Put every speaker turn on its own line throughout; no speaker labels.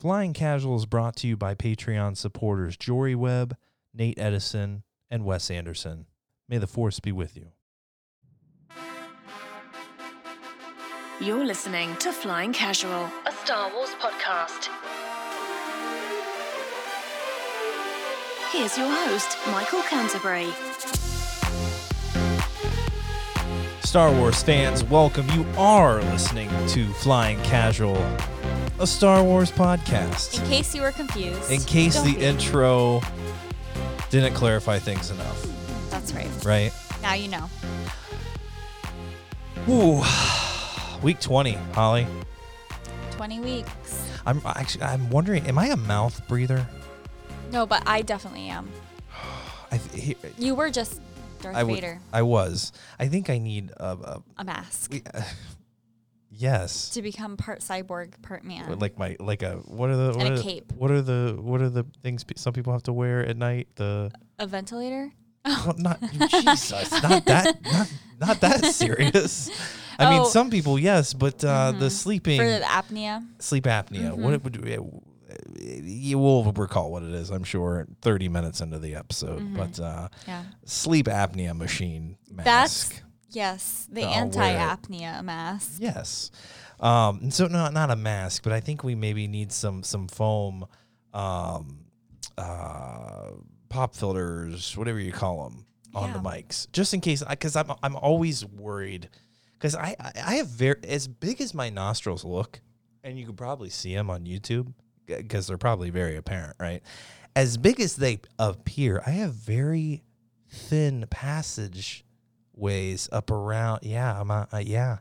Flying Casual is brought to you by Patreon supporters Jory Webb, Nate Edison, and Wes Anderson. May the force be with you.
You're listening to Flying Casual, a Star Wars podcast. Here's your host, Michael Canterbury.
Star Wars fans, welcome. You are listening to Flying Casual, a Star Wars podcast.
In case you were confused.
In case
Don't
the
be.
intro didn't clarify things enough,
That's right.
right?
Now you know.
Ooh, week 20, Holly.
20 weeks.
I'm actually I'm wondering, am I a mouth breather?
No, but I definitely am.
I he,
You were just Darth
I, w-
Vader.
I was. I think I need a, a
A mask.
we, uh, yes.
to become part cyborg, part man.
Like my like a what are the what
And a
are, the-
cape.
what are the what are the things pe- some people have to wear at night? The
a ventilator?
well, not Jesus, not that not not that serious. I mean,
Oh.
some people yes, but uh, the
Mhm.
sleeping
For the apnea?
sleep apnea. What it would you will recall what it is, I'm sure, 30 minutes into the episode.
Mhm.
But uh,
Yeah.
sleep apnea machine mask.
That's, yes, the
I'll wear it.
anti apnea mask.
Yes. Um, and so not not a mask, but I think we maybe need some some foam, um, uh, pop filters, whatever you call them, on the mics, just in case. Because I'm I'm always worried, because I I I have very as big as my nostrils look, and you could probably see them on YouTube because they're probably very apparent, right? As big as they appear, I have very thin passage ways up around. Yeah, I'm a, uh, yeah,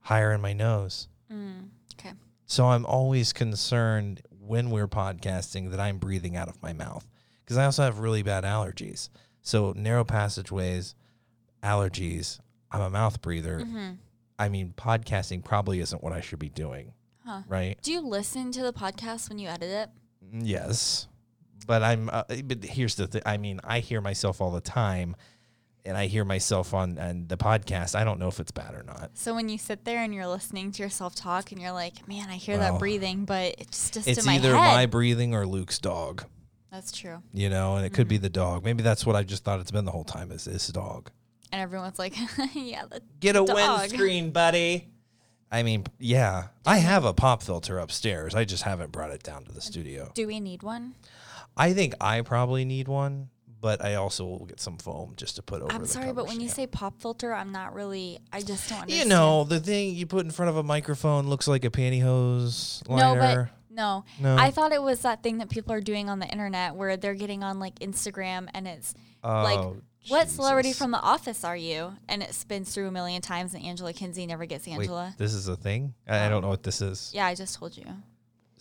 higher in my nose.
Mm, okay.
So I'm always concerned when we're podcasting that I'm breathing out of my mouth because I also have really bad allergies. So narrow passageways, allergies. I'm a mouth breather.
hmm
I mean, podcasting probably isn't what I should be doing,
Huh.
right?
Do you listen to the podcast when you edit it?
Yes, but I'm. Uh, but here's the thing. I mean, I hear myself all the time, and I hear myself on on the podcast. I don't know if it's bad or not.
So when you sit there and you're listening to yourself talk and you're like, man, I hear
Well,
that breathing, but it's just
It's
in my
either
head.
my breathing or Luke's dog.
That's true.
You know, and it could be
Mm-hmm.
the dog. Maybe that's what I just thought it's been the whole time. Is this dog?
And everyone's like, yeah, the
Get a
dog.
windscreen, buddy. I mean, yeah, I have a pop filter upstairs. I just haven't brought it down to the studio.
Do we need one?
I think I probably need one, but I also will get some foam just to put over.
I'm sorry, but when you say pop filter, I'm not really. I just don't understand.
you know, the thing you put in front of a microphone looks like a pantyhose
No, but no.
No?
I thought it was that thing that people are doing on the internet where they're getting on like Instagram and it's like,
Oh,
what celebrity from The Office are you? And it spins through a million times and Angela Kinsey never gets
Wait,
Angela.
this is a thing. I, I don't know what this is.
yeah, I just told you.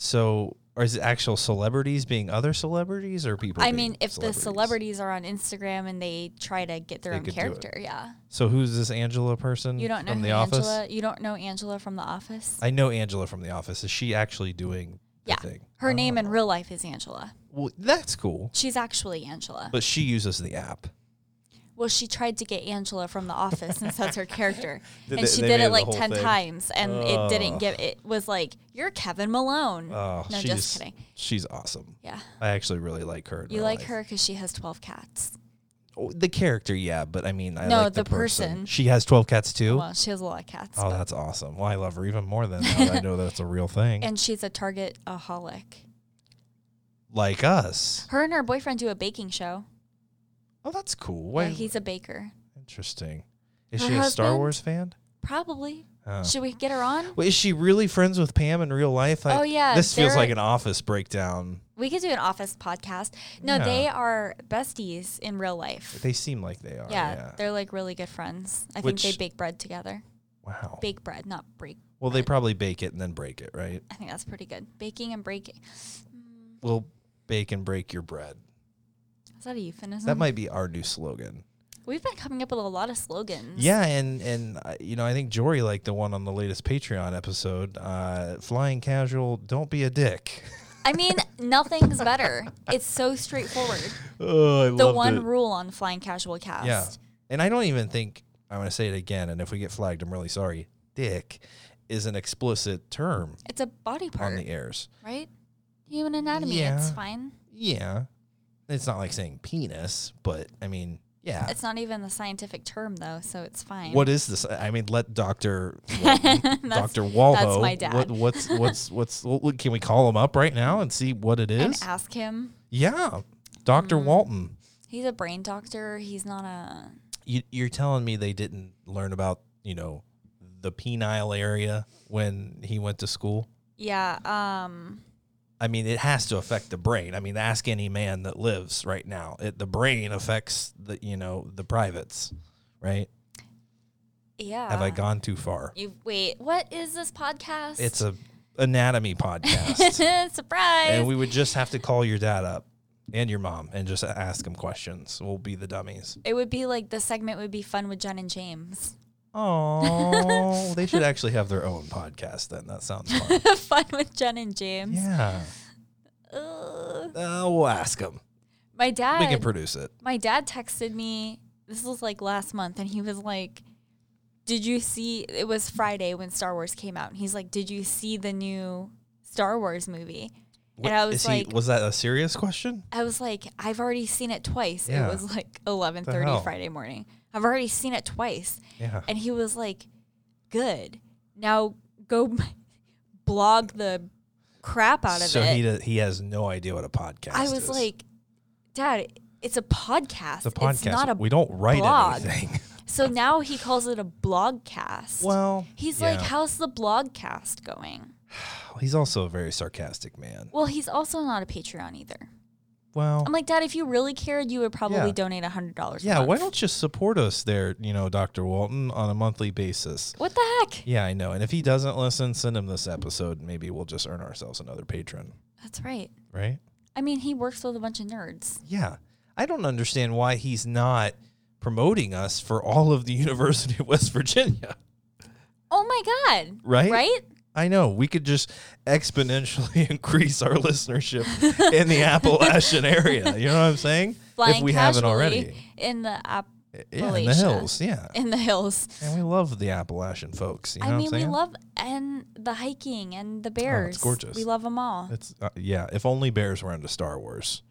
So, or is it actual celebrities being other celebrities or people?
I mean, if the celebrities are on Instagram and they try to get their
They
own
could do it.
character, yeah.
So who's this Angela person?
You don't know
from
who
the office?
Angela. You don't know Angela from The Office.
I know Angela from the office. Is she actually doing the
yeah,
thing?
her name in real life is Angela.
Well, that's cool.
She's actually Angela.
But she uses the app.
Well, she tried to get Angela from The Office since that's her character,
Did
and
they-
she
they
did it like ten
thing?
times, and it didn't give. It was like you're Kevin Malone.
Oh,
no,
she's,
just kidding.
She's awesome.
Yeah,
I actually really like her.
you like
life.
her because she has twelve cats.
Oh, the character, yeah, but I mean, I
No,
like the,
the
person.
person.
She has twelve cats too.
Well, she has a lot of cats.
oh, that's awesome. Well, I love her even more than that I know that's a real thing.
and she's a Target aholic.
like us.
Her and her boyfriend do a baking show.
Oh, that's cool.
Yeah,
Why?
he's a baker.
interesting. Is
Her
she a Star
husband?
Wars fan?
Probably.
Oh.
Should we get her on?
Well, is she really friends with Pam in real life? I,
Oh, yeah,
This feels
they're-
like an office breakdown.
We could do an office podcast. No,
Yeah.
they are besties in real life.
They seem like they are.
yeah,
Yeah.
they're like really good friends. I
Which-
think they bake bread together.
Wow.
Bake bread, not break.
well, they probably bake it and then break it, right?
I think that's pretty good. Baking and breaking.
We'll bake and break your bread.
Is that a euphemism?
That might be our new slogan.
We've been coming up with a lot of slogans.
Yeah, and and uh, you know, I think Jory liked the one on the latest Patreon episode. Uh, Flying casual, don't be a dick.
I mean, nothing's better. It's so straightforward.
oh, I
The one
it.
rule on Flying Casual Cast.
Yeah, and I don't even think I'm going to say it again. And if we get flagged, I'm really sorry. Dick is an explicit term
It's a body part on
the airs.
right? Human anatomy. It's fine.
Yeah. It's not like saying penis, but I mean, yeah.
It's not even the scientific term though, so it's fine.
What is this? I mean, let Doctor Doctor Walho.
that's my dad.
What, what's what's what's? what- Can we call him up right now and see what it is?
and ask him.
yeah, Doctor
Mm.
Walton.
He's a brain doctor. He's not a.
You, you're telling me they didn't learn about you know the penile area when he went to school?
Yeah. Um.
I mean, it has to affect the brain. I mean, ask any man that lives right now. It, the brain affects the you know the privates, right?
Yeah.
Have I gone too far?
You wait. What is this podcast?
It's a anatomy podcast.
surprise.
and we would just have to call your dad up and your mom and just ask them questions. We'll be the dummies.
it would be like the segment would be fun with Jen and James.
Oh, they should actually have their own podcast then. That sounds fun.
fun with Jen and James.
yeah.
Ugh.
Uh, we'll ask them.
my dad.
We can produce it.
my dad texted me this was like last month and he was like did you see it was friday when star wars came out and he's like did you see the new star wars movie and i was
Is
like
he, was that a serious question?
i was like i've already seen it twice
Yeah.
it was like 11.30 friday morning i've already seen it twice
Yeah.
and he was like good now go blog the crap out of
so
it So
he does, he has no idea what a podcast is.
i
is.
was like dad it's a podcast
it's a podcast.
not a
we don't write
blog.
anything.
So now he calls it a blogcast.
well,
he's like, "How's the blogcast going?"
he's also a very sarcastic man.
Well, he's also not a Patreon either.
Well,
I'm like, Dad, if you really cared, you would probably
Yeah.
donate a hundred dollars.
yeah, why don't you support us there, you know, Dr. Walton, on a monthly basis?
What the heck?
Yeah, I know. And if he doesn't listen, send him this episode. Maybe we'll just earn ourselves another patron,
That's right.
right?
I mean, he works with a bunch of nerds.
Yeah. I don't understand why he's not promoting us for all of the University of West Virginia.
Oh my God!
Right?
Right?
I know. We could just exponentially increase our listenership in the Appalachian area. You know what I'm saying?
Flying
if we haven't already.
in the app
Yeah, in the hills. Yeah.
in the hills.
And we love the Appalachian folks. You know
I mean, we love and the hiking and the bears.
It's gorgeous.
We love them all.
it's uh, yeah, if only bears were into Star Wars.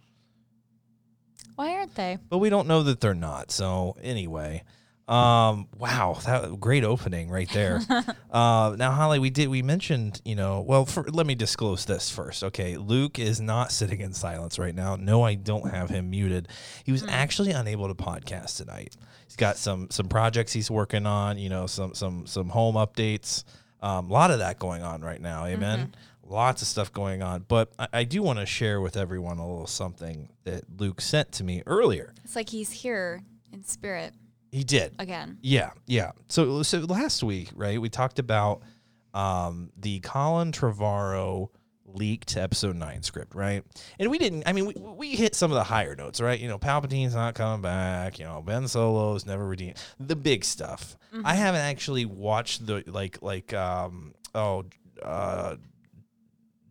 Why aren't they?
but we don't know that they're not. So anyway, um, wow, that great opening right there. uh, now, Holly, we did we mentioned you know well for, let me disclose this first. Okay, Luke is not sitting in silence right now. No, I don't have him muted. He was actually unable to podcast tonight. He's got some some projects he's working on. You know, some some some home updates. Um, a lot of that going on right now. Amen. Lots of stuff going on, but I, I do want to share with everyone a little something that Luke sent to me earlier.
It's like he's here in spirit
He did.
again.
Yeah, yeah. So so last week, right, we talked about um the Colin Trevorrow leaked episode 9 script, right? And we didn't I mean we, we hit some of the higher notes, right? You know, Palpatine's not coming back, you know, Ben Solo's never redeemed. The big stuff. I haven't actually watched the like like um oh uh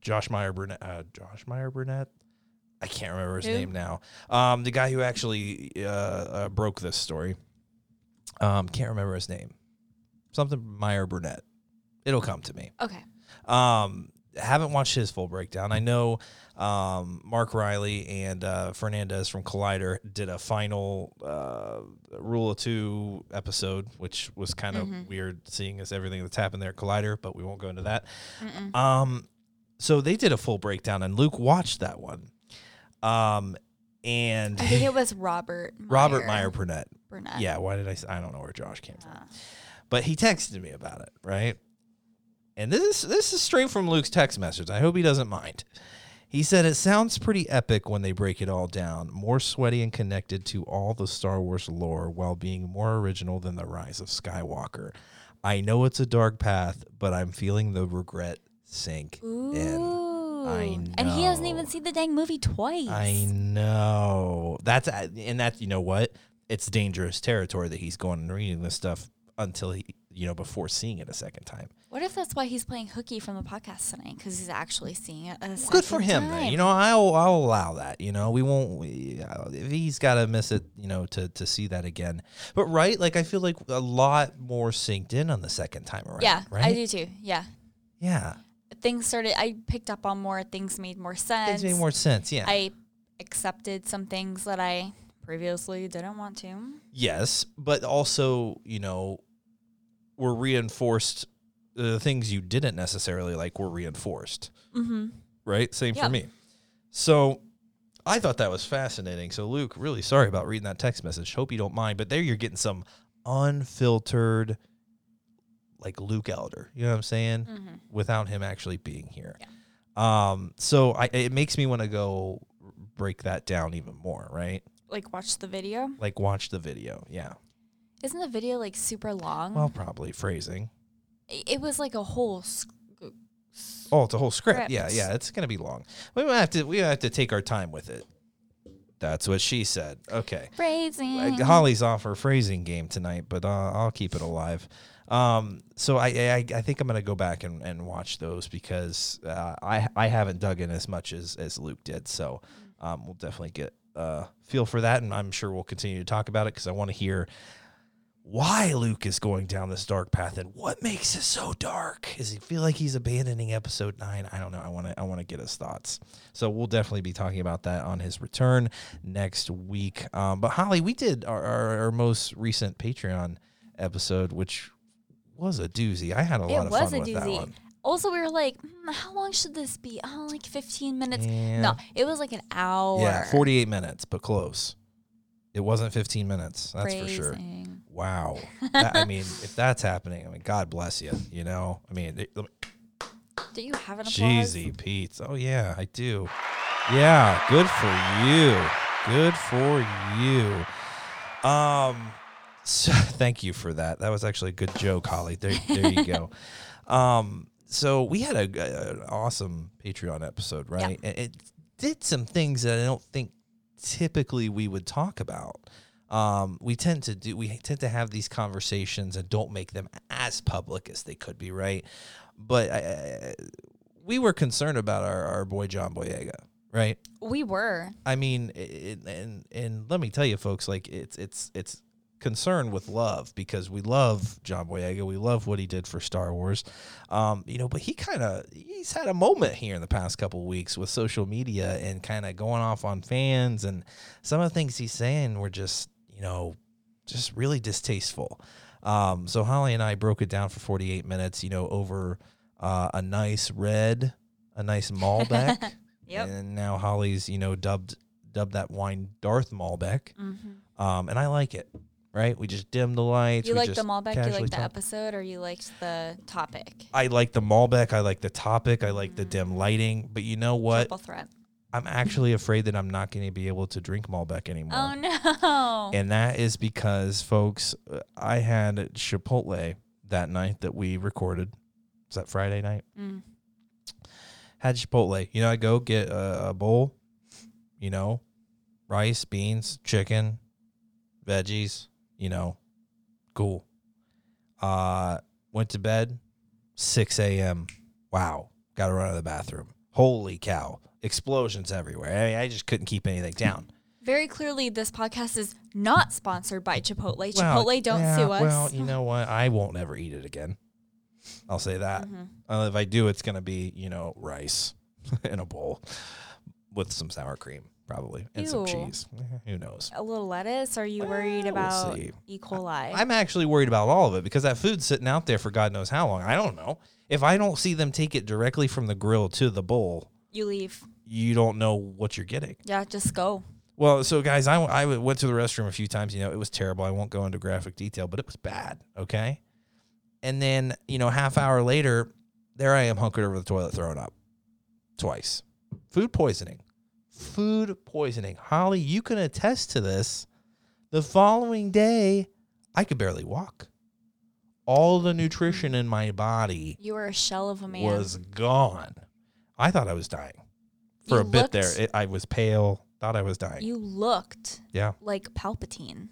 Josh Meyer Burnett uh, Josh Meyer Burnett I can't remember his
Who?
name now. Um, the guy who actually uh, uh, broke this story. Um, can't remember his name. Something Meyer Burnett. It'll come to me.
Okay.
Um, haven't watched his full breakdown. I know um, Mark Reilly and uh, Fernandez from Collider did a final uh, Rule of Two episode, which was kind of weird seeing as everything that's happened there at Collider, but we won't go into that. Um, so they did a full breakdown, and Luke watched that one. Um, and
I think it was Robert.
Robert Meyer Burnett.
Burnett.
Yeah, why did I? I don't know where Josh came from,
Uh,
but he texted me about it, right? And this is this is straight from Luke's text message. I hope he doesn't mind. He said it sounds pretty epic when they break it all down, more sweaty and connected to all the Star Wars lore while being more original than the rise of Skywalker. I know it's a dark path, but I'm feeling the regret sink in. I
And he hasn't even seen the dang movie twice.
I know. That's and that's you know what? It's dangerous territory that he's going and reading this stuff until he you know before seeing it a second time.
What if that's why he's playing hooky from the podcast tonight? Because he's actually seeing it. A
Good for him. Then. You know, I'll I'll allow that. You know, we won't. We, uh, if he's got to miss it, you know, to to see that again. But right, like I feel like a lot more synced in on the second time around.
Yeah,
right.
I do too. Yeah.
Yeah.
Things started. I picked up on more. Things made more sense.
Things made more sense. Yeah.
I accepted some things that I previously didn't want to.
yes, but also, you know, were reinforced. The things you didn't necessarily like were reinforced.
Mm-hmm.
right? Same
Yeah.
for me. So I thought that was fascinating. So Luke, really sorry about reading that text message. Hope you don't mind. But there you're getting some unfiltered, like Luke Elder. You know what I'm saying?
Mm-hmm.
Without him actually being here. Um. So I it makes me want to go break that down even more, right?
Like watch the video.
Like watch the video. Yeah.
Isn't the video like super long?
Well, probably phrasing.
It was like a whole. s-
Oh, it's a whole script. Yeah, yeah, it's gonna be long. We have to we have to take our time with it. That's what she said. Okay.
Phrasing.
Holly's off her phrasing game tonight, but uh, I'll keep it alive. Um, so I, I I think I'm gonna go back and, and watch those because uh, I I haven't dug in as much as as Luke did. So um, we'll definitely get uh feel for that, and I'm sure we'll continue to talk about it because I want to hear why Luke is going down this dark path and what makes it so dark. Does he feel like he's abandoning episode nine? I don't know. I want to I want to get his thoughts. So we'll definitely be talking about that on his return next week. Um, but Holly, we did our, our, our most recent Patreon episode, which was a doozy. I had a lot
it
of fun with that
doozy.
one.
Also, we were like, hmm, how long should this be? Oh, like 15 minutes.
Yeah.
No, it was like an hour.
Yeah, 48 minutes, but close. It wasn't 15 minutes. That's for sure. Wow. That- I mean, if that's happening, I mean, God bless you. You know, I mean, it-
Do you have an applause?
Cheesy Pete. Oh yeah, I do. Yeah, good for you. Good for you. Um so thank you for that. That was actually a good joke, Holly. There, there you go. Um so we had a, an awesome Patreon episode, right? And it did some things that I don't think typically we would talk about. Um, we tend to do we tend to have these conversations and don't make them as public as they could be, right? But uh, we were concerned about our, our boy John Boyega, right?
We were.
I mean, it, and and let me tell you, folks, like it's it's it's concern with love because we love John Boyega, we love what he did for Star Wars, um, you know. But he kind of he's had a moment here in the past couple weeks with social media and kind of going off on fans, and some of the things he's saying were just you know just really distasteful. Um, so Holly and I broke it down for 48 minutes, you know, over uh, a nice red, a nice Malbec.
Yep.
And now Holly's, you know, dubbed dubbed that wine Darth Malbec.
Mm-hmm.
Um, and I like it. Right? We just dim the lights.
You
we
liked the Malbec? You liked the
talk.
episode, or you liked the topic?
I like the Malbec. I like the topic. I like the dim lighting. But you know what?
Triple threat.
I'm actually afraid that I'm not going to be able to drink Malbec anymore.
Oh no!
And that is because, folks, I had Chipotle that night that we recorded. Was that Friday night?
Mm.
Had Chipotle. You know, I go get a, a bowl, you know, rice, beans, chicken, veggies, you know, cool. Uh, went to bed, 6 a.m. Wow. Got to run to the bathroom. Holy cow. Explosions everywhere. I, mean, I just couldn't keep anything down.
Very clearly, this podcast is not sponsored by Chipotle.
Well,
Chipotle, don't
yeah,
sue us.
Well, you know what? I won't ever eat it again. I'll say that.
Mm-hmm.
Uh, if I do, it's gonna be you know rice in a bowl with some sour cream probably and some cheese. Who knows?
a little lettuce. Are you worried
Well, we'll
about
see.
E. coli?
I'm actually worried about all of it because that food's sitting out there for God knows how long. I don't know. If I don't see them take it directly from the grill to the bowl,
you leave.
you don't know what you're getting.
Yeah, just go.
Well, so guys, I, I went to the restroom a few times. You know, it was terrible. I won't go into graphic detail, but it was bad. Okay. And then, you know, half hour later, there I am hunkered over the toilet throwing up twice. Food poisoning. Food poisoning. Holly, you can attest to this. The following day, I could barely walk. All the nutrition in my body
You were a shell of a man.
was gone. I thought I was dying. For
You
a bit there, it, I was pale, thought I was dying.
you looked
yeah.
like Palpatine.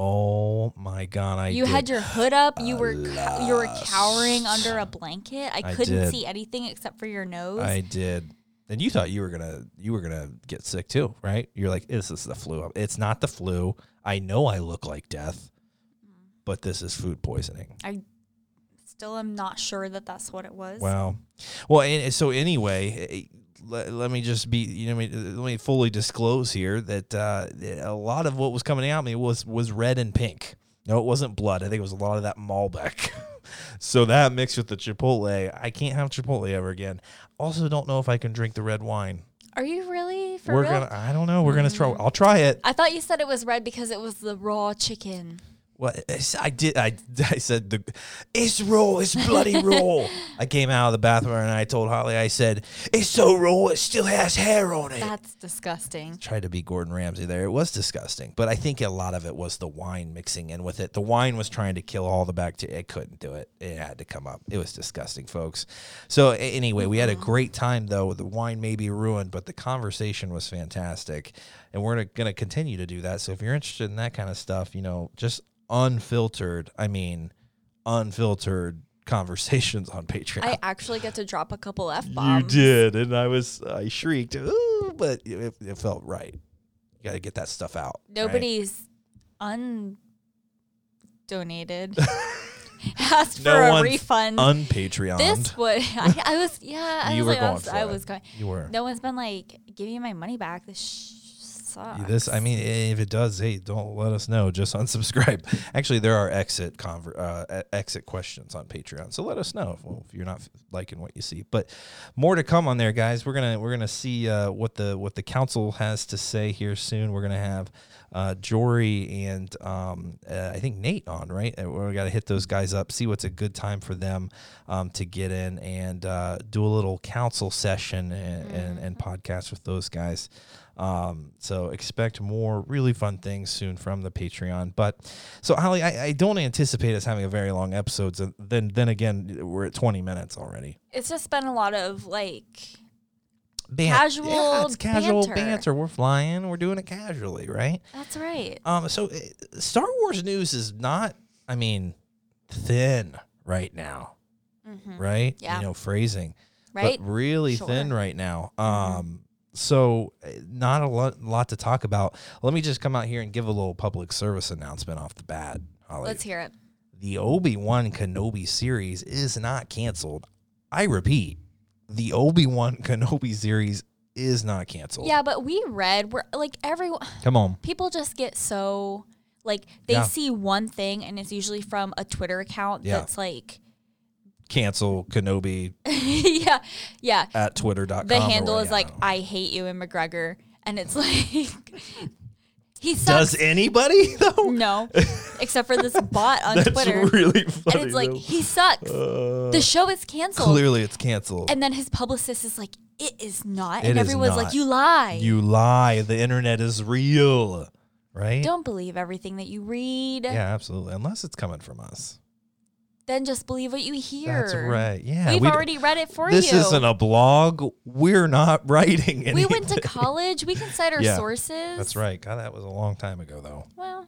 Oh my god, I
you had your hood up. You were you were cowering under a blanket. I
I
couldn't
did.
see anything except for your nose.
I did. And you thought you were gonna you were gonna get sick too, right? You're like, this is the flu. It's not the flu. I know I look like death, but this is food poisoning.
I still am not sure that that's what it was.
Wow. Well, and so anyway, let, let me just be you know let me, let me fully disclose here that uh, a lot of what was coming out of me was was red and pink. No, it wasn't blood. I think it was a lot of that Malbec. so that mixed with the Chipotle, I can't have Chipotle ever again. Also, don't know if I can drink the red wine.
Are you really for
We're
real?
gonna. I don't know. We're gonna try. Mm. I'll try it.
I thought you said it was red because it was the raw chicken.
Well, I did. I, I said the it's raw. It's bloody raw. I came out of the bathroom and I told Holly. I said it's so raw. It still has hair on it.
That's disgusting.
Tried to be Gordon Ramsay there. It was disgusting, but I think a lot of it was the wine mixing in with it. The wine was trying to kill all the bacteria. It couldn't do it. It had to come up. It was disgusting, folks. So anyway, we had a great time though. The wine may be ruined, but the conversation was fantastic, and we're going to continue to do that. So if you're interested in that kind of stuff, you know, just unfiltered. I mean, unfiltered conversations on Patreon.
I actually get to drop a couple f bombs.
You did, and I was I shrieked, Ooh, but it, it felt right. You got to get that stuff out. right?
Nobody's undonated. Asked
No
for a refund.
unpatreon.
this would I, I was yeah. I
You
was
were
like, I
going
was,
for
I was going.
you were.
No one's been like, give me my money back. This sucks.
This, I mean, if it does, hey, don't let us know. Just unsubscribe. Actually, there are exit conver- uh, exit questions on Patreon, so let us know if, well, if you're not liking what you see. But more to come on there, guys. We're gonna we're gonna see uh, what the what the council has to say here soon. We're gonna have uh, Jory and um, uh, I think Nate on, right? Uh, We got to hit those guys up, see what's a good time for them um, to get in and uh, do a little council session and, and, and podcast with those guys. Um, so expect more really fun things soon from the Patreon. But so Holly, I, I don't anticipate us having a very long episodes. And then then again, we're at 20 minutes already.
It's just been a lot of like
Ban-
Casual
yeah, it's casual
banter.
banter. We're flying. We're doing it casually, right?
that's right.
Um, so uh, Star Wars news is not, I mean, thin right now, right?
Mm-hmm. Yeah.
You know, phrasing,
Right?
But really
Sure. Mm-hmm.
thin right now. Um, so uh, not a lot, lot to talk about. Let me just come out here and give a little public service announcement off the bat. Holly.
Let's hear it.
the Obi Wan Kenobi series is not canceled. I repeat, the Obi Wan Kenobi series is not canceled.
Yeah, but we read we're like everyone
Come on.
people just get so like they
Yeah.
see one thing and it's usually from a Twitter account
Yeah.
that's like
Cancel Kenobi
yeah, yeah.
at twitter.com.
The handle is like
I.
I hate you and McGregor and it's like he sucks.
Does anybody though?
no, except for this bot on
That's
Twitter.
really funny.
and it's like
though.
he sucks.
Uh,
the show is canceled.
clearly it's canceled.
And then his publicist is like, it is not.
It
and
is
everyone's
not.
like, you lie.
you lie. The internet is real, right?
don't believe everything that you read.
yeah, absolutely. Unless it's coming from us.
Then just believe what you hear.
That's right. Yeah,
We've
we d-
already read it for
This
you.
This isn't a blog. We're not writing anything.
we went to college. We can cite our
Yeah,
sources.
That's right. God, that was a long time ago, though.
Well,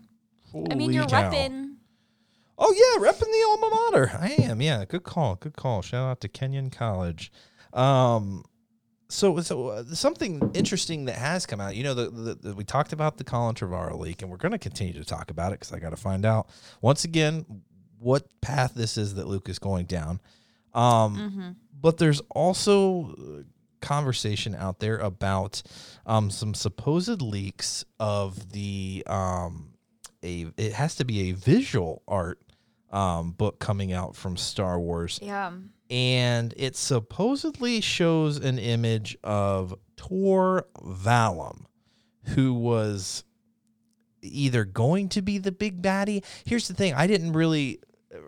I mean, you're
cow.
repping.
Oh yeah, repping the alma mater. I am. Yeah, good call. Good call. Shout out to Kenyon College. Um, so so uh, something interesting that has come out. You know, the, the, the we talked about the Colin Trevorrow leak, and we're going to continue to talk about it because I got to find out once again what path this is that Luke is going down. Um,
Mm-hmm.
but there's also uh, conversation out there about um, some supposed leaks of the um, a it has to be a visual art um, book coming out from Star Wars,
Yeah.
and it supposedly shows an image of Tor Valum, who was either going to be the big baddie. Here's the thing: I didn't really,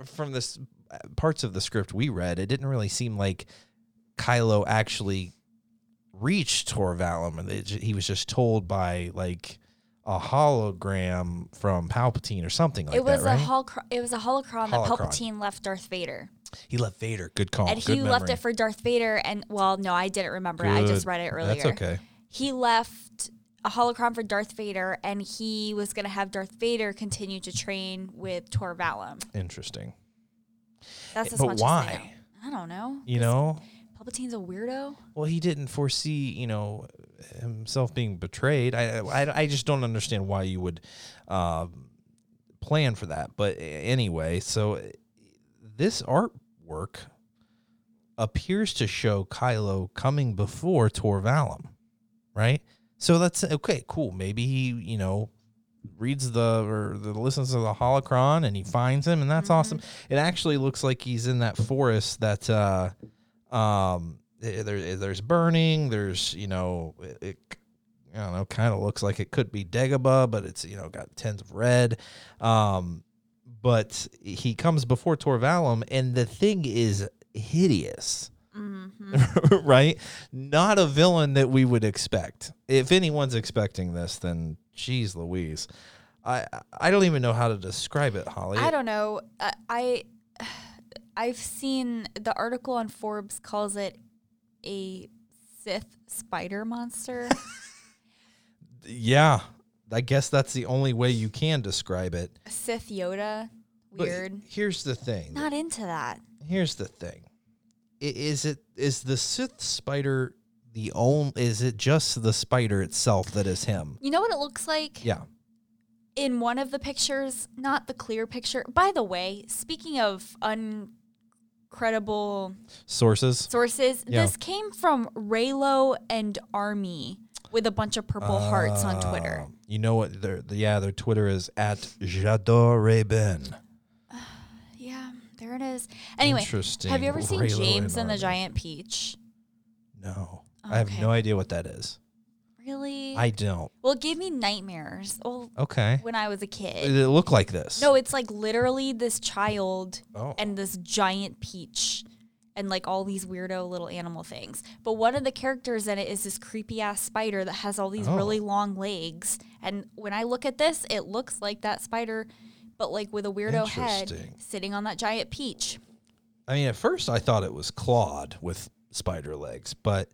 from this uh, parts of the script we read, it didn't really seem like Kylo actually reached Tor Valum, and it, he was just told by like a hologram from Palpatine or something like that.
it was
that, right?
a holocron. It was a holocron, that Palpatine left Darth Vader,
he left Vader. Good call.
and
Good
he left
memory.
it for Darth Vader. And well, no, I didn't remember. it. I just read it earlier.
That's okay.
He left a holocron for Darth Vader, and he was going to have Darth Vader continue to train with Tor Valum.
Interesting.
That's as
But
much As
why?
I, know. I don't know.
You know,
Palpatine's a weirdo.
well, he didn't foresee, you know, himself being betrayed. I, I, I just don't understand why you would um, plan for that. But anyway, so this artwork appears to show Kylo coming before Tor Valum, right? So that's okay, cool. Maybe he, you know, reads the or the, listens to the holocron and he finds him, and that's awesome. It actually looks like he's in that forest that uh, um, there, there's burning. There's you know, it, it I don't know, kind of looks like it could be Dagobah, but it's you know got tons of red. Um, but he comes before Tor Valum and the thing is hideous. right? Not a villain that we would expect. If anyone's expecting this, then geez Louise. I I don't even know how to describe it, Holly.
I don't know. Uh, I, I I've seen the article on Forbes calls it a Sith spider monster.
Yeah. I guess that's the only way you can describe it.
Sith Yoda.
But
Weird.
here's the thing.
Not into that.
here's the thing. Is it is the Sith spider the only is it just the spider itself that is him?
You know what it looks like?
Yeah.
in one of the pictures, not the clear picture. By the way, speaking of uncredible
Sources.
sources,
Yeah.
this came from Raylo and Army with a bunch of purple hearts on Twitter.
Uh, You know what their the, yeah, their Twitter is at J'adore Reben.
There it is. Anyway,
Interesting.
have you ever seen
Raylo
James and the Giant Peach?
No. I have no idea what that is.
Really?
I don't.
well, it gave me nightmares. Well,
Okay.
when I was a
Did
kid.
it look like this?
No, it's like literally this child
Oh.
and this giant peach and like all these weirdo little animal things. But one of the characters in it is this creepy ass spider that has all these
Oh.
really long legs. And when I look at this, it looks like that spider, but like with a weirdo head
Interesting.
sitting on that giant peach.
I mean, at first I thought it was Klaud with spider legs, but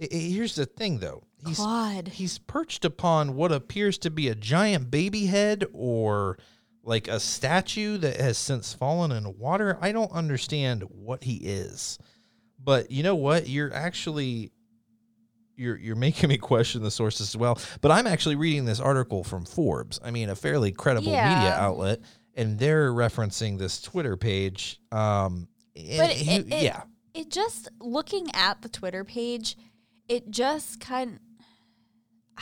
i i- here's the thing, though. He's
Klaud.
he's perched upon what appears to be a giant baby head or like a statue that has since fallen in water. I don't understand what he is. But you know what? You're actually you're you're making me question the sources as well. But I'm actually reading this article from Forbes. I mean, a fairly credible media outlet, and they're referencing this Twitter page. Um,
But it, it-
yeah,
it just looking at the Twitter page, it just kind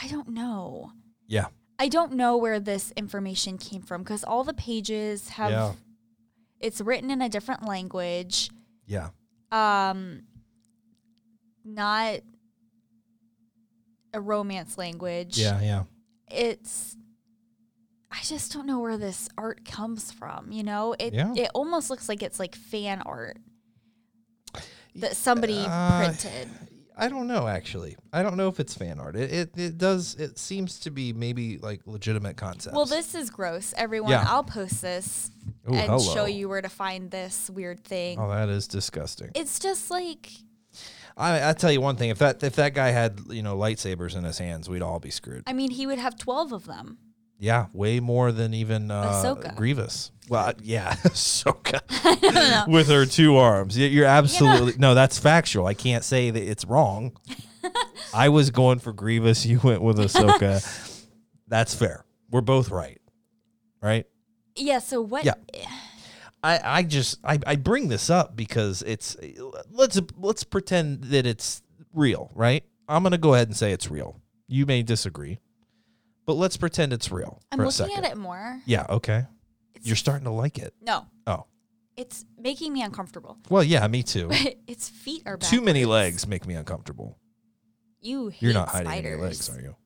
I don't know.
yeah,
I don't know where this information came from because all the pages have
Yeah.
it's written in a different language.
yeah.
Um not a romance language.
Yeah, yeah.
It's I just don't know where this art comes from, you know? It
Yeah.
it almost looks like it's like fan art that somebody
Uh,
printed.
I don't know actually. I don't know if it's fan art. It, it it does it seems to be maybe like legitimate concepts.
Well, this is gross. Everyone,
Yeah.
I'll post this
Ooh,
and
hello.
show you where to find this weird thing.
Oh, that is disgusting.
It's just like
I I tell you one thing, if that if that guy had, you know, lightsabers in his hands, we'd all be screwed.
I mean, he would have 12 of them.
Yeah, way more than even uh,
Ahsoka.
Grievous. Well, yeah, Ahsoka with her two arms. You're absolutely no. That's factual. I can't say that it's wrong. I was going for Grievous. You went with Ahsoka. that's fair. We're both right. Right.
Yeah, so what
Yeah. I, I just I, I bring this up because it's let's let's pretend that it's real, right? I'm gonna go ahead and say it's real. You may disagree, but let's pretend it's real
I'm
for a
looking at it more.
Yeah, okay.
It's,
You're starting to like it.
No,
Oh,
it's making me uncomfortable.
well, yeah, me too.
its feet are bad.
Too many legs make me uncomfortable.
You hate
You're not hiding
spiders.
any legs, are you?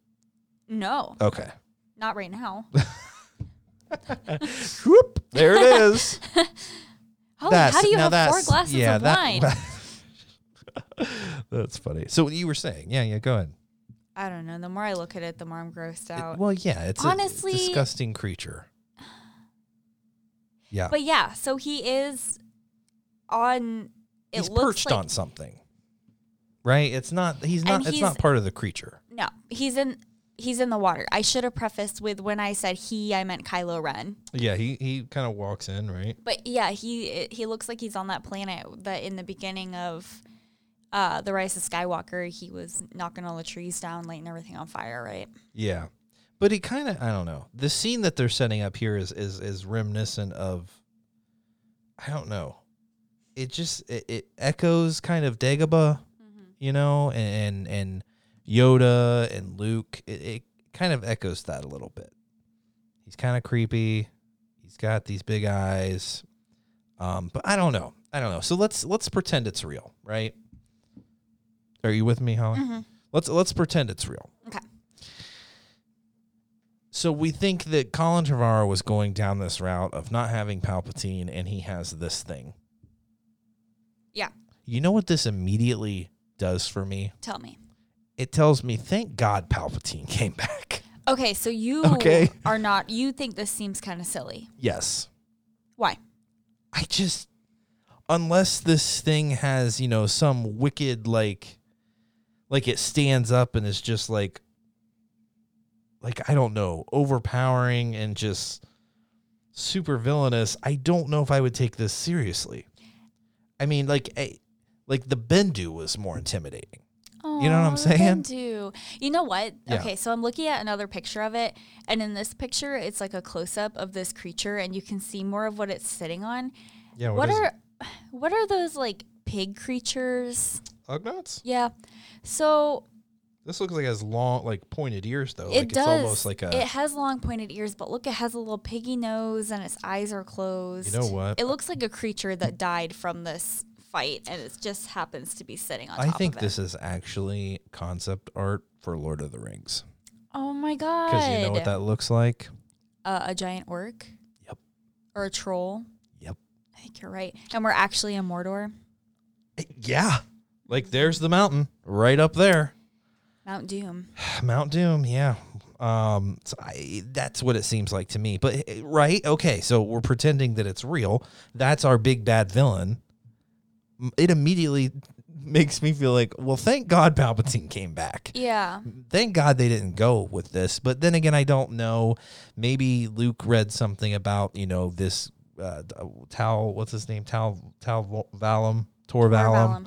No,
Okay.
not right now.
Whoop! There it is.
Oh, Holy, how do you
now
have four
that's-
glasses
yeah,
of
that-
wine?
that's funny. So you were saying, yeah, yeah, go ahead.
I don't know. The more I look at it, the more I'm grossed out.
Well, yeah, it's
Honestly-
a disgusting creature. Yeah.
But yeah, so he is on. It
he's
looks
perched
like,
on something. Right? It's not he's not
And
it's
he's-
not part of the creature.
No, he's in. He's in the water. I should have prefaced with when I said he, I meant Kylo Ren.
Yeah, he he kind of walks in, right?
But yeah, he he looks like he's on that planet that in the beginning of uh, the Rise of Skywalker, he was knocking all the trees down, lighting everything on fire, right?
Yeah. But he kind of I don't know. The scene that they're setting up here is is is reminiscent of I don't know. it just it, it echoes kind of Dagobah,
Mm-hmm.
you know, and and Yoda and Luke. It, it kind of echoes that a little bit. He's kind of creepy. He's got these big eyes. Um, but I don't know. I don't know. So let's let's pretend it's real, right? Are you with me, Holly?
Mhm.
Let's let's pretend it's real.
Okay.
So we think that Colin Trevorrow was going down this route of not having Palpatine, and he has this thing.
Yeah.
You know what this immediately does for me?
Tell me.
It tells me, thank God Palpatine came back.
Okay, so you
Okay.
are not. You think this seems kind of silly.
Yes.
Why?
I just, unless this thing has, you know, some wicked, like, like it stands up and is just like, like, I don't know, overpowering and just super villainous, I don't know if I would take this seriously. I mean, like, a, like the Bendu was more intimidating. You know what I'm saying?
Do you know what?
Yeah.
Okay, so I'm looking at another picture of it, and in this picture, it's like a close up of this creature, and you can see more of what it's sitting on.
Yeah.
What, are what are those like pig creatures?
Ugnaughts?
Yeah. So
This looks like it has long, like pointed ears, though.
it
like
does.
it's almost like a.
it has long pointed ears, but look, it has a little piggy nose, and its eyes are closed.
You know what?
It looks like a creature that died from this fight, and it just happens to be sitting on top
I think this is actually concept art for Lord of the Rings.
Oh my god!
Because you know what that looks like?
uh, a giant orc.
Yep.
Or a troll.
Yep.
I think you're right. And we're actually in Mordor,
Yeah. Like there's the mountain right up there.
Mount Doom.
Mount Doom, yeah. Um so I, that's what it seems like to me. But eh, right? Okay, so we're pretending that it's real. That's our big bad villain. It immediately makes me feel like, well, thank God Palpatine came back.
Yeah.
thank God they didn't go with this. But then again, I don't know. Maybe Luke read something about you know this uh, Tal. What's his name? Tal Tal Valum Tor. Valum.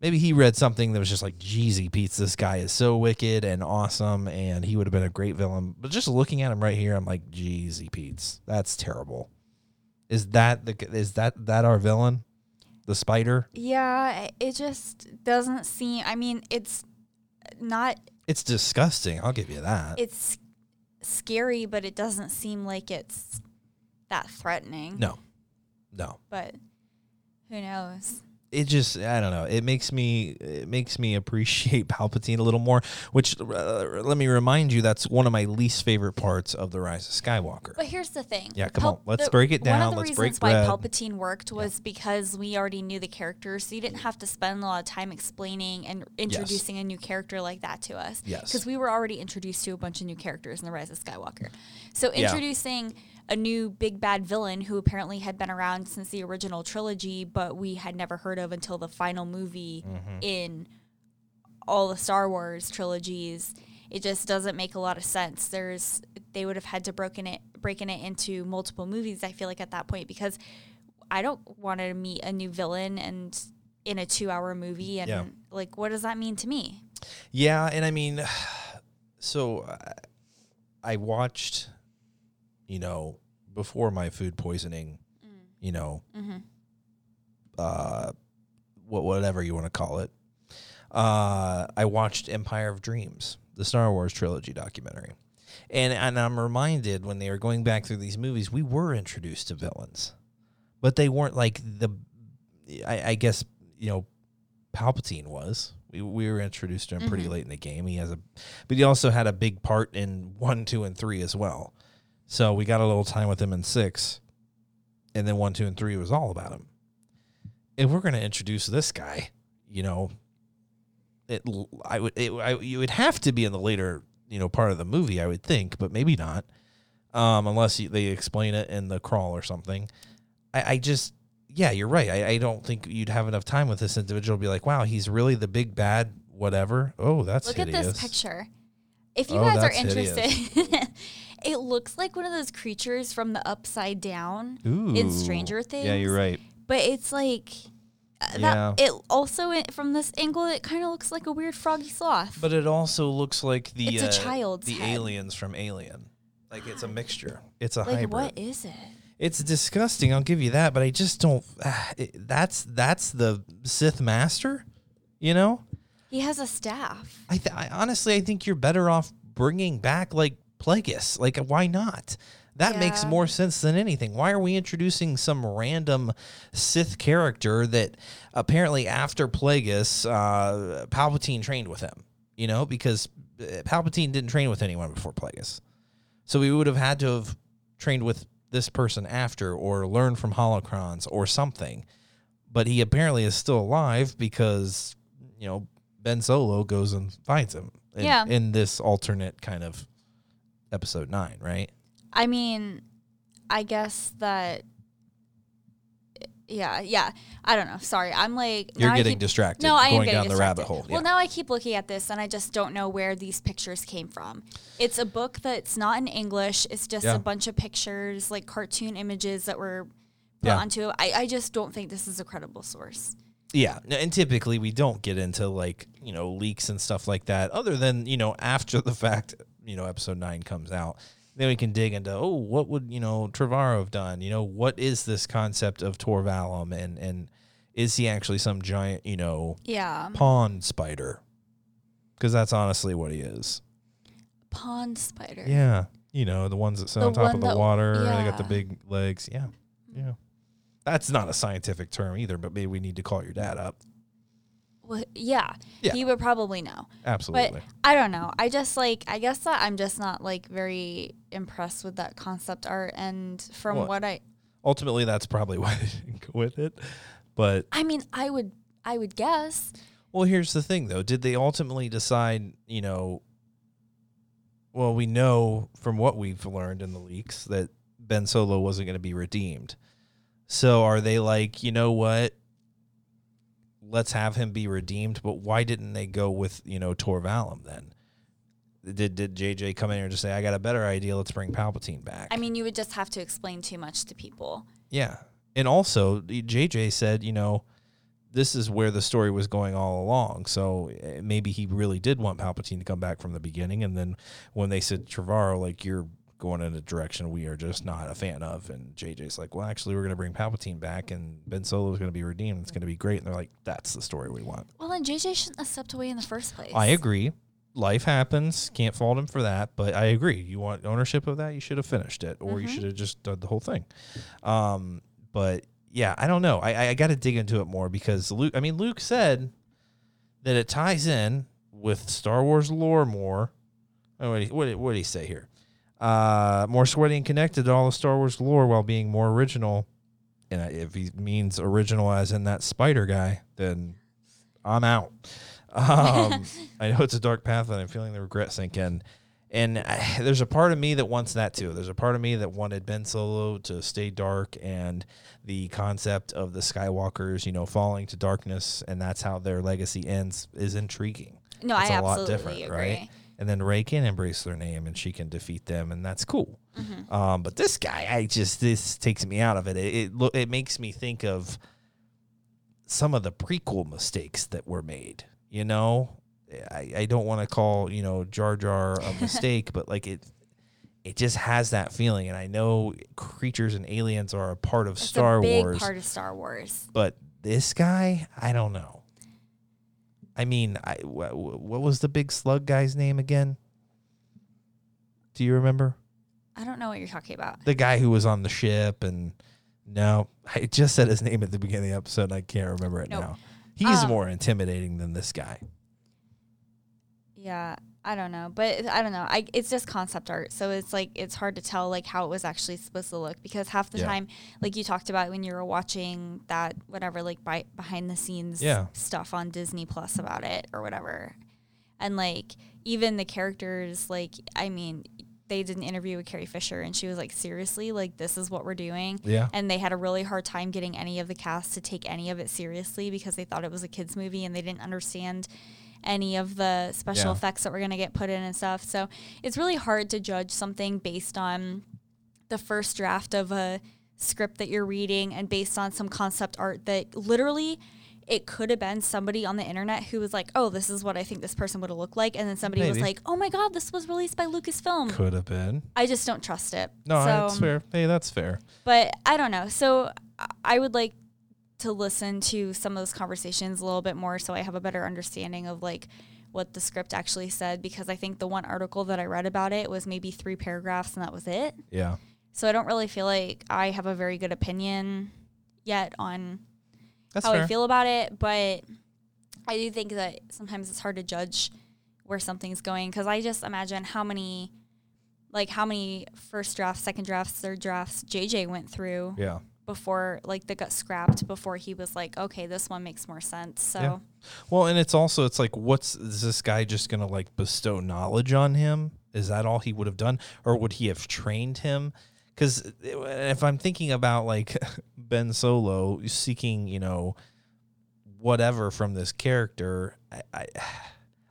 Maybe he read something that was just like, "Jeezy Pete's this guy is so wicked and awesome, and he would have been a great villain." But just looking at him right here, I'm like, "Jeezy Pete's that's terrible." Is that the is that that our villain, the spider?
Yeah, it just doesn't seem. I mean, it's not.
It's disgusting. I'll give you that.
It's scary, but it doesn't seem like it's that threatening.
no, no.
But who knows?
It just I don't know. It makes me it makes me appreciate Palpatine a little more. Which uh, let me remind you, that's one of my least favorite parts of the Rise of Skywalker.
But here's the thing.
Yeah, come on, let's break it down.
One of the
let's
reasons
break
why
bread.
Palpatine worked was because we already knew the characters, so you didn't have to spend a lot of time explaining and introducing a new character like that to us.
Yes.
Because we were already introduced to a bunch of new characters in the Rise of Skywalker. So
Yeah.
A new big bad villain who apparently had been around since the original trilogy, but we had never heard of until the final movie
Mm-hmm.
in all the Star Wars trilogies. It just doesn't make a lot of sense. There's they would have had to broken it breaking it into multiple movies. I feel like at that point because I don't want to meet a new villain and in a two hour movie and
Yeah.
like what does that mean to me?
Yeah, and I mean, so I watched, you know, before my food poisoning, you know, uh, what whatever you want to call it. Uh, I watched Empire of Dreams, the Star Wars trilogy documentary, and and I'm reminded when they were going back through these movies, we were introduced to villains, but they weren't like the, I, I guess you know, Palpatine was. We, we were introduced to him pretty late in the game. He has a, but he also had a big part in one, two, and three as well. So we got a little time with him in six, and then one, two, and three was all about him. If we're going to introduce this guy, you know, it I would it I, you would have to be in the later you know part of the movie, I would think, but maybe not, um, unless you, they explain it in the crawl or something. I, I just yeah, you're right. I, I don't think you'd have enough time with this individual to be like, wow, he's really the big bad whatever. Oh, that's
Look
hideous.
at this picture. If you
Oh,
guys are interested, it looks like one of those creatures from the Upside Down
Ooh.
in Stranger Things.
Yeah, you're right.
But it's like uh,
Yeah.
that. It also it- from this angle, it kind of looks like a weird froggy sloth.
But it also looks like the
It's a
uh,
child's
the
head.
aliens from Alien. Like it's a mixture. It's a
like
hybrid.
what is it?
It's disgusting. I'll give you that, but I just don't. ah, it, that's that's the Sith master, you know.
He has a staff.
I, th- I honestly, I think you're better off bringing back like Plagueis. Like, why not? That makes more sense than anything. Why are we introducing some random Sith character that apparently after Plagueis, uh, Palpatine trained with him? You know, because uh, Palpatine didn't train with anyone before Plagueis, so we would have had to have trained with this person after, or learned from holocrons or something. But he apparently is still alive because you know Ben Solo goes and finds him. In,
Yeah.
in this alternate kind of episode nine, right?
I mean, I guess that. Yeah, yeah. I don't know. Sorry, I'm like
You're getting
keep-
distracted.
No, I am getting
down the rabbit
distracted.
hole.
Well, now I keep looking at this and I just don't know where these pictures came from. It's a book that's not in English. It's just
Yeah.
a bunch of pictures, like cartoon images that were put
Yeah.
onto it. I, I just don't think this is a credible source.
Yeah, and typically we don't get into like you know leaks and stuff like that, other than you know after the fact, you know episode nine comes out, then we can dig into oh what would you know Trevorrow have done? You know what is this concept of Tor Valum and and is he actually some giant you know
Yeah.
pond spider? Because that's honestly what he is.
Pond spider.
Yeah, you know the ones that sit
The
on top of the
that-
water. and They got the big legs. Yeah, mm. yeah. That's not a scientific term either, but maybe we need to call your dad up.
Well, yeah.
Yeah.
He would probably know.
Absolutely.
But I don't know. I just like I guess that I'm just not like very impressed with that concept art and from
What?
what I
ultimately that's probably why they didn't go with it but
I mean, I would I would guess.
well here's the thing though did they ultimately decide you know well we know from what we've learned in the leaks that ben solo wasn't going to be redeemed so are they like you know what let's have him be redeemed but why didn't they go with you know Tor Valum then did did jj come in here and just say i got a better idea let's bring palpatine back
I mean, you would just have to explain too much to people.
Yeah. And also, JJ said, you know, this is where the story was going all along. So eh, maybe he really did want Palpatine to come back from the beginning. And then when they said, Trevorrow, like, you're going in a direction we are just not a fan of. And JJ's like, well, actually, we're going to bring Palpatine back and Ben Solo is going to be redeemed. It's going to be great. And they're like, that's the story we want.
Well, then JJ shouldn't have stepped away in the first place.
I agree. Life happens. Can't fault him for that. But I agree. You want ownership of that, you should have finished it, or you should have just done the whole thing. Um, but yeah, I don't know. I I got to dig into it more because Luke. I mean, Luke said that it ties in with Star Wars lore more. What did he, what did, what did he say here? Uh, more sweaty and connected to all of Star Wars lore while being more original. And if he means original as in that spider guy, then I'm out. Um, I know it's a dark path, and I'm feeling the regret sink in. And I, there's a part of me that wants that too. There's a part of me that wanted Ben Solo to stay dark, and the concept of the Skywalkers, you know, falling to darkness, and that's how their legacy ends, is intriguing.
No,
it's
I
a lot
absolutely
different,
agree.
right? And then Rey can embrace their name, and she can defeat them, and that's cool. Um, but this guy, I just this takes me out of it. It it, it makes me think of some of the prequel mistakes that were made. You know, I, I don't want to call you know Jar Jar a mistake, but like it, it just has that feeling. And I know creatures and aliens are a part of
It's
Star
a big
Wars,
part of Star Wars.
but this guy, I don't know. I mean, I wh- wh- what was the big slug guy's name again? Do you remember
I don't know what you're talking about.
the guy who was on the ship? And no, I just said his name at the beginning of the episode. And I can't remember it
Nope.
now. He's
Um,
more intimidating than this guy.
Yeah, I don't know, but I don't know. I it's just concept art, so it's like it's hard to tell like how it was actually supposed to look because half the
Yeah.
time, like you talked about when you were watching that whatever like by, behind the scenes
Yeah.
stuff on Disney Plus about it or whatever, and like even the characters, like I mean, they did an interview with Carrie Fisher and she was like, seriously, like this is what we're doing.
Yeah.
And they had a really hard time getting any of the cast to take any of it seriously because they thought it was a kids movie and they didn't understand any of the special
Yeah.
effects that were going to get put in and stuff. So it's really hard to judge something based on the first draft of a script that you're reading and based on some concept art that literally it could have been somebody on the internet who was like, "Oh, this is what I think this person would have looked like," and then somebody was like, "Oh my god, this was released by Lucasfilm."
Could have been.
I just don't trust it.
No,
so,
that's fair. Um, hey, that's fair.
But I don't know. So I- I would like to listen to some of those conversations a little bit more so I have a better understanding of like what the script actually said because I think the one article that I read about it was maybe three paragraphs and that was it.
Yeah.
So I don't really feel like I have a very good opinion yet on
That's
how
fair.
I feel about it, but I do think that sometimes it's hard to judge where something's going because I just imagine how many, like how many first drafts, second drafts, third drafts JJ went through
yeah.
Before, like that got scrapped before he was like, okay, this one makes more sense. So
Yeah. Well, and it's also it's like, what's is this guy just gonna like bestow knowledge on him? Is that all he would have done, or would he have trained him? Because eh, if I'm thinking about like Ben Solo seeking, you know, whatever from this character, I, I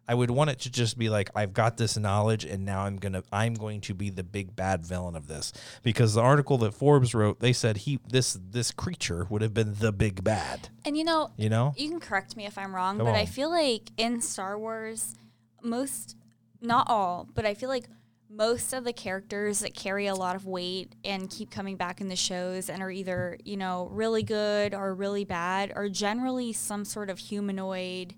I would want it to just be like I've got this knowledge and now I'm gonna I'm going to be the big bad villain of this. Because the article that Forbes wrote they said he this this creature would have been the big bad.
And you know,
you know?
you can correct me if I'm wrong,
Come
but I feel like in Star Wars, most, not all, but I feel like most of the characters that carry a lot of weight and keep coming back in the shows and are either, you know, really good or really bad are generally some sort of humanoid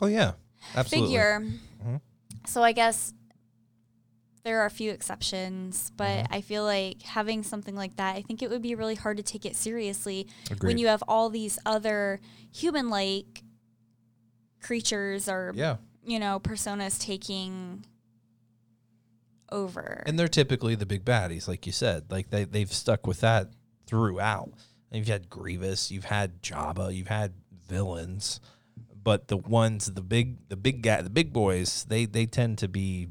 oh yeah absolutely
figure.
Mhm.
So I guess there are a few exceptions, but
Mm-hmm.
I feel like having something like that, I think it would be really hard to take it seriously
Agreed.
when you have all these other human like creatures or
yeah
you know personas taking over.
and they're typically the big baddies like you said like they, they've stuck with that throughout you've had grievous you've had jabba you've had villains but the ones the big the big guy the big boys they they tend to be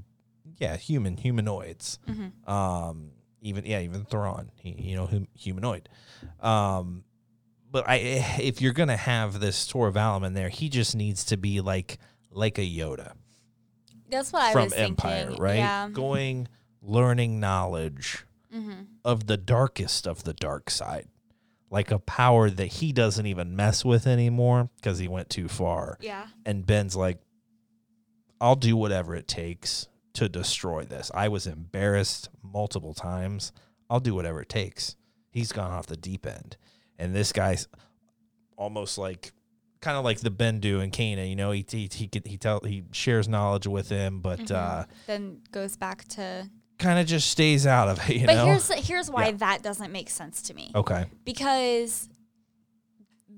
yeah human humanoids
Mhm.
um even yeah even Thrawn he, you know hum, humanoid um but I if you're gonna have this Tor Valum in there he just needs to be like like a Yoda
That's what I
from
was
Empire,
thinking.
right?
Yeah.
Going, learning knowledge
hmm
of the darkest of the dark side, like a power that he doesn't even mess with anymore because he went too far.
Yeah.
And Ben's like, I'll do whatever it takes to destroy this. I was embarrassed multiple times. I'll do whatever it takes. He's gone off the deep end. And this guy's almost like kind of like the Bendu and Kanan, you know, he he he, he tell he shares knowledge with him, but
Mhm.
uh
then goes back to.
Kind of just stays out of it, you
but
know.
here's here's why
Yeah.
that doesn't make sense to me.
okay.
because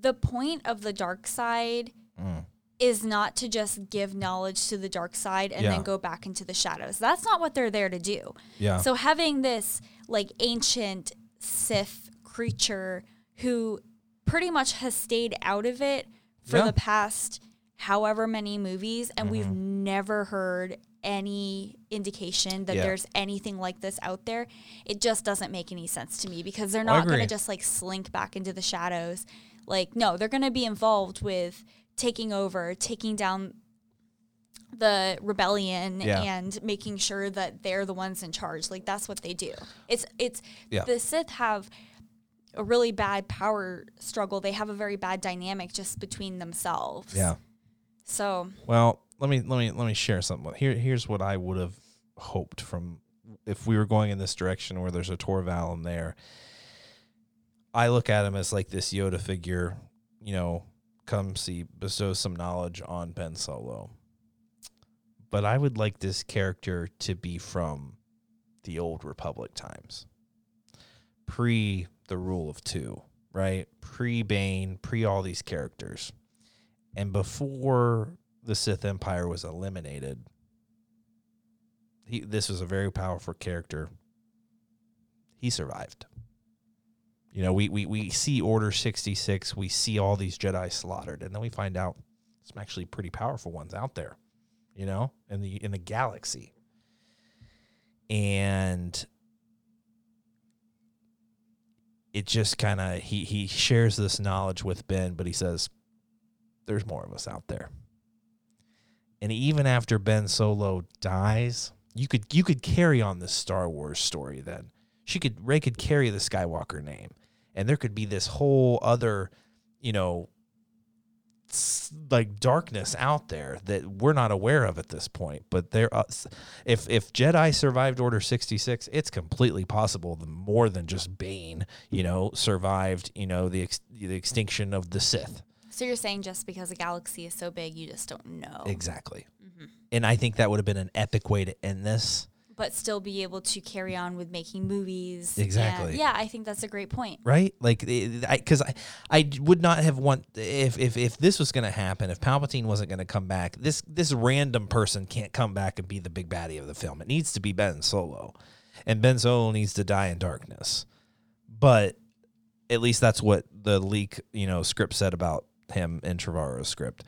the point of the dark side
Mm.
is not to just give knowledge to the dark side and
Yeah.
then go back into the shadows. That's not what they're there to do.
Yeah.
So having this like ancient Sith creature who pretty much has stayed out of it for
Yeah.
the past however many movies and we've
Mm-hmm.
never heard any indication that
Yeah.
there's anything like this out there it just doesn't make any sense to me because they're not going to just like slink back into the shadows like no they're going to be involved with taking over taking down the rebellion
Yeah.
and making sure that they're the ones in charge like that's what they do it's it's
Yeah.
the sith have a really bad power struggle they have a very bad dynamic just between themselves
yeah.
so
Well, let me let me let me share something. Here here's what I would have hoped from if we were going in this direction where there's a Tor Valum there. I look at him as like this Yoda figure, you know, come see bestow some knowledge on Ben Solo. But I would like this character to be from the old Republic times. Pre the rule of two, right? Pre Bane, pre all these characters. And before the Sith Empire was eliminated, he this was a very powerful character. He survived. You know, we, we, we see Order 66, we see all these Jedi slaughtered, and then we find out some actually pretty powerful ones out there, you know, in the in the galaxy. And it just kind of he he shares this knowledge with Ben, but he says, "There's more of us out there." And even after Ben Solo dies, you could you could carry on this Star Wars story. Then she could Rey could carry the Skywalker name, and there could be this whole other, you know, like darkness out there that we're not aware of at this point. But there, uh, if if Jedi survived Order sixty six, it's completely possible that more than just Bane, you know, survived, you know, the ex- the extinction of the Sith.
So you're saying just because the galaxy is so big, you just don't know,
Exactly.
Mm-hmm.
And I think that would have been an epic way to end this.
but still be able to carry on with making movies. and-
Exactly.
yeah, I think that's a great point.
right? Like, because I, I, would not have want if if if this was going to happen, if Palpatine wasn't going to come back, this this random person can't come back and be the big baddie of the film. It needs to be Ben Solo, and Ben Solo needs to die in darkness. But at least that's what the leak, you know, script said about him in Trevorrow's script.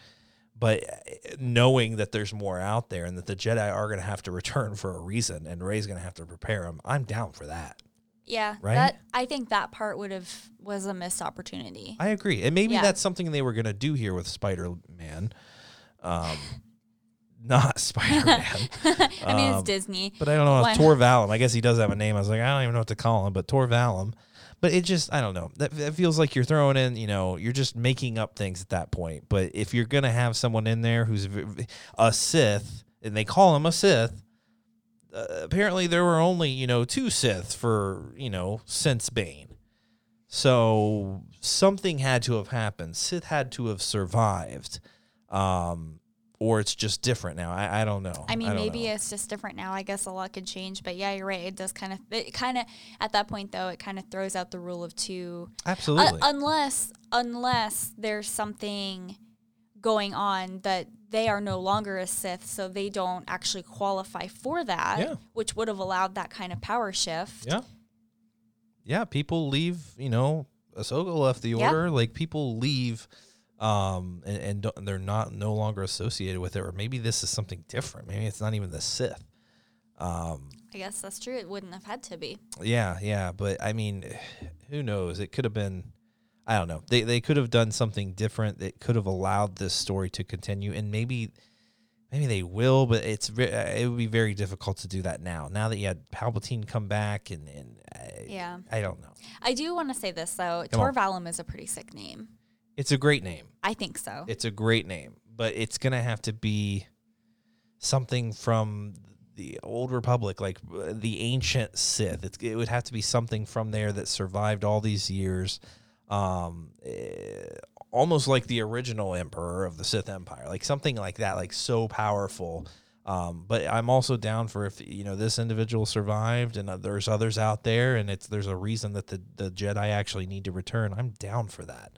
But uh, knowing that there's more out there and that the Jedi are going to have to return for a reason, and Rey's going to have to prepare them, I'm down for that.
Yeah,
Right?
that I think that part would have was a missed opportunity.
I agree, and maybe
Yeah.
that's something they were going to do here with Spider Man, um, not Spider Man.
I mean,
Um,
it's Disney.
but I don't know. It's
not?
Tor Valum. I guess he does have a name. I was like, I don't even know what to call him, but Tor Valum. But it just, I don't know. That, that feels like you're throwing in, you know, you're just making up things at that point. But if you're gonna have someone in there who's a Sith, and they call him a Sith, uh, apparently there were only, you know, two Siths for, you know, since Bane. So something had to have happened. Sith had to have survived. Um, or it's just different now. I, I don't know.
I mean,
don't
maybe
know.
it's just different now. I guess a lot could change, but yeah, you're right. It does kind of, it kind of, at that point though, it kind of throws out the rule of two, Uh,
absolutely.
unless, unless there's something going on that they are no longer a Sith, so they don't actually qualify for that,
Yeah.
which would have allowed that kind of power shift.
Yeah. Yeah, people leave, you know, Ahsoka left the
Yeah.
order. Like people leave um and, and don't, they're not no longer associated with it or maybe this is something different. Maybe it's not even the Sith. Um
I guess that's true. It wouldn't have had to be.
yeah, yeah, but I mean, who knows? It could have been I don't know. They they could have done something different that could have allowed this story to continue and maybe maybe they will, but it's it would be very difficult to do that now. Now that you had Palpatine come back and and I,
Yeah.
I don't know.
I do want to say this though.
Come
Tor
on.
Is a pretty sick name.
It's a great name.
I think so.
It's a great name, but it's gonna have to be something from the old Republic, like uh, the ancient Sith. It's, it would have to be something from there that survived all these years, um, eh, almost like the original Emperor of the Sith Empire, like something like that, like so powerful. Um, but I'm also down for if you know this individual survived, and uh, there's others out there, and it's there's a reason that the the Jedi actually need to return. I'm down for that.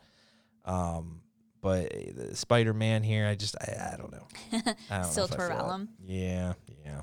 Um, but Spider Man here, I just I, I don't know. I don't
Still
know if I feel it.
Tor Valum.
Yeah, yeah.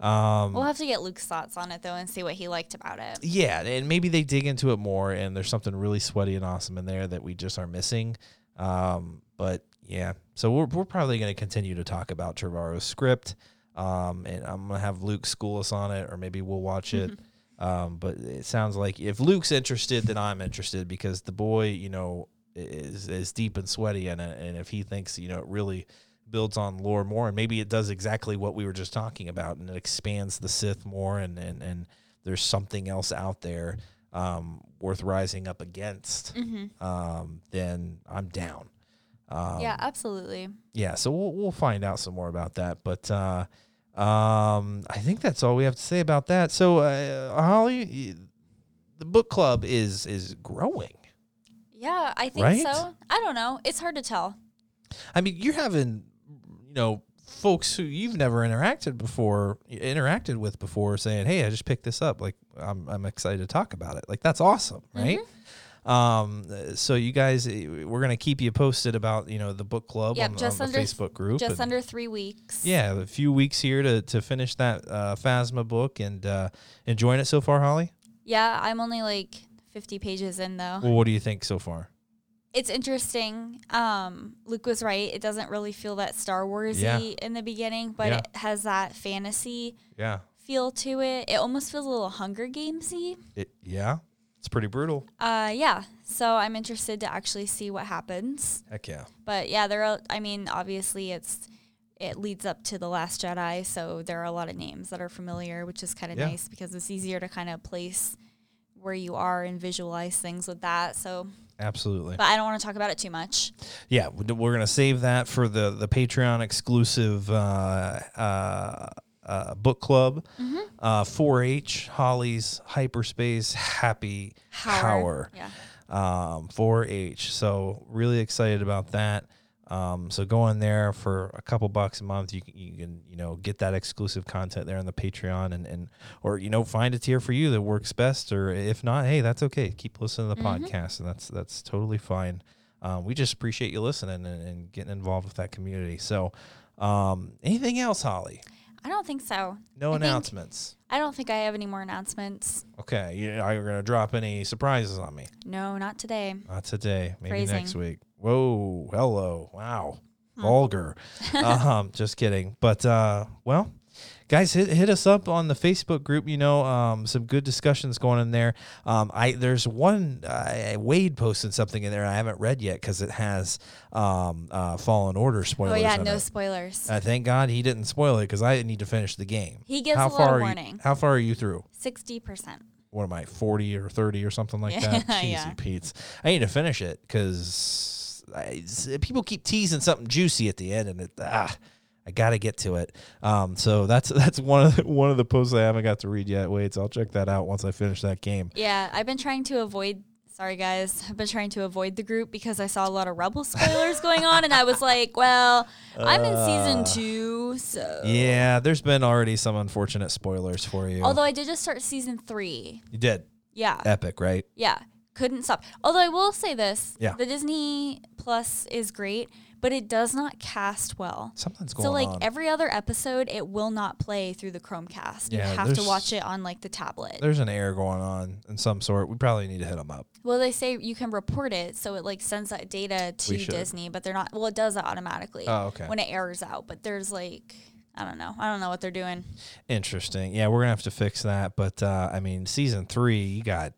Um,
We'll have to get Luke's thoughts on it though and see what he liked about it.
yeah, and maybe they dig into it more, and there's something really sweaty and awesome in there that we just are missing. Um, but yeah, so we're we're probably going to continue to talk about Trevorrow's script, um, and I'm gonna have Luke school us on it, or maybe we'll watch it. Um, but it sounds like if Luke's interested, then I'm interested because the boy, you know, is is deep and sweaty in it, and if he thinks, you know, it really builds on lore more, and maybe it does exactly what we were just talking about, and it expands the Sith more, and and and there's something else out there um, worth rising up against, um, then I'm down. Um,
yeah, absolutely.
yeah, so we'll we'll find out some more about that. But uh, um, I think that's all we have to say about that. So uh, Holly, the book club is is growing.
Yeah, I think
Right?
so. I don't know. It's hard to tell.
I mean, you're having you know folks who you've never interacted before interacted with before saying, "Hey, I just picked this up. Like, I'm I'm excited to talk about it. Like, that's awesome, right?" Um, so you guys, eh, we're gonna keep you posted about you know the book club
Yep,
on,
just
on the
under
Facebook group.
Just under three weeks.
yeah, a few weeks here to, to finish that uh, Phasma book and uh, enjoying it so far, Holly.
Yeah, I'm only like 50 pages in though.
Well, what do you think so far?
It's interesting. Um, Luke was right. It doesn't really feel that Star Warsy
Yeah.
in the beginning, but
Yeah.
it has that fantasy
Yeah,
feel to it. It almost feels a little Hunger Gamesy.
it yeah, it's pretty brutal.
Uh, yeah. So I'm interested to actually see what happens.
Heck yeah,
But yeah, there are. I mean, obviously, it's it leads up to the Last Jedi, so there are a lot of names that are familiar, which is kind of
Yeah.
nice because it's easier to kind of place where you are and visualize things with that. So
Absolutely.
But I don't want to talk about it too much.
Yeah, we- we're gonna save that for the the Patreon exclusive uh, uh, uh, book club.
Mm-hmm.
Uh, 4-H Holly's hyperspace happy hour.
Yeah.
Um, 4-H. So really excited about that. Um, so go in there for a couple bucks a month. You can you can you know get that exclusive content there on the Patreon and and or you know find a tier for you that works best. Or if not, hey, that's okay. Keep listening to the podcast, and that's that's totally fine. Um, we just appreciate you listening and, and getting involved with that community. So, um, anything else, Holly?
I don't think so.
No
I
announcements.
I don't think I have any more announcements.
Okay, you, are you gonna drop any surprises on me?
No, not today.
Not today. Maybe
Phrasing.
next week. Whoa, hello, wow,
Hmm.
vulgar. um, just kidding. But uh, well, guys, hit hit us up on the Facebook group. You know, um, some good discussions going in there. Um, I there's one uh, Wade posted something in there I haven't read yet because it has um, uh, Fallen Order spoilers.
oh yeah, no
it.
spoilers.
Uh, thank God he didn't spoil it because I need to finish the game.
He gives
how
a
far are you-
warning.
how far are you through?
Sixty percent.
what am I, 40 or 30 or something like
Yeah,
that? Cheesy
yeah.
Pete's. I need to finish it because people keep teasing something juicy at the end, and it, ah, I got to get to it. Um, so that's that's one of the, one of the posts I haven't got to read yet. Wait, so I'll check that out once I finish that game.
Yeah, I've been trying to avoid. Sorry, guys. I've been trying to avoid the group because I saw a lot of Rebel spoilers going on, and I was like, "Well, I'm in season two, so."
Uh. Yeah, there's been already some unfortunate spoilers for you.
Although I did just start season three.
you did
Yeah,
epic, right?
yeah, couldn't stop. Although I will say this:
Yeah.
the Disney Plus is great, but it does not cast well.
Something's going on.
So like
on.
every other episode, it will not play through the Chromecast.
Yeah,
you have to watch it on like the tablet.
there's an error going on in some sort. We probably need to hit them up.
Well, they say you can report it, so it like sends that data to. Disney, but they're not. Well, it does that automatically
Oh, okay.
when it errors out. But there's like, I don't know. I don't know what they're doing.
Interesting. Yeah, we're gonna have to fix that. But uh, I mean, season three, you got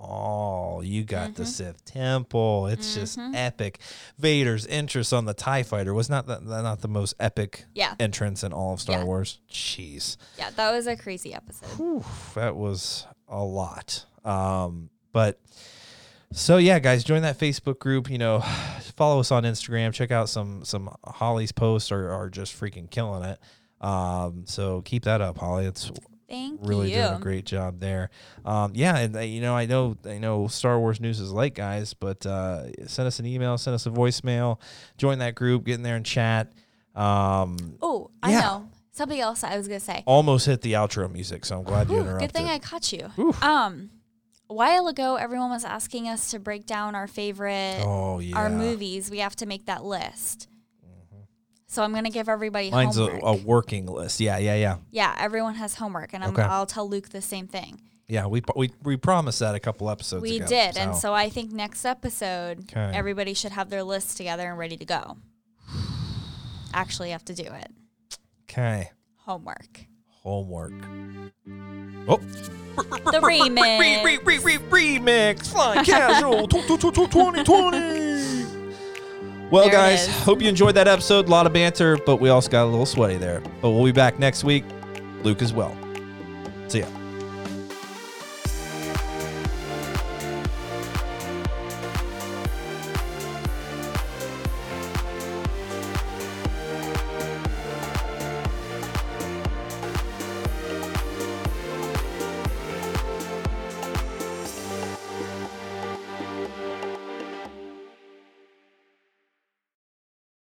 all. You got the
Mm-hmm.
Sith Temple. It's just epic. Vader's entrance on the Tie Fighter was not the, not the most epic
Yeah.
entrance in all of Star
Yeah.
Wars. Jeez,
Yeah, that was a crazy episode.
Whew, that was a lot. Um, but so yeah, guys, join that Facebook group. You know, follow us on Instagram. Check out some some Holly's posts are, are just freaking killing it. Um, so keep that up, Holly. It's
Thank
really
you.
doing a great job there. Um, yeah, and uh, you know, I know, I know, Star Wars news is late, guys, but uh, send us an email, send us a voicemail, join that group, get in there and chat. Um,
Oh, I
Yeah.
know something else I was gonna say.
almost hit the outro music, so I'm glad you
Ooh,
interrupted.
good thing I caught you. Um, a while ago, everyone was asking us to break down our favorite
oh yeah,
our movies. We have to make that list. So I'm gonna give everybody
Mine's a, a working list. Yeah, yeah, yeah,
yeah, everyone has homework, and I'm,
Okay.
I'll tell Luke the same thing.
yeah. We we we promised that a couple episodes
We
ago.
did, and so I think next episode,
'Kay.
everybody should have their list together and ready to go. Actually, have to do it.
okay,
Homework.
homework. Oh,
The
re,
remix.
re, re, re, remix, flying casual, 2020. Well,
There
guys, hope you enjoyed that episode. A lot of banter, but we also got a little sweaty there. But we'll be back next week. Luke as well. See ya.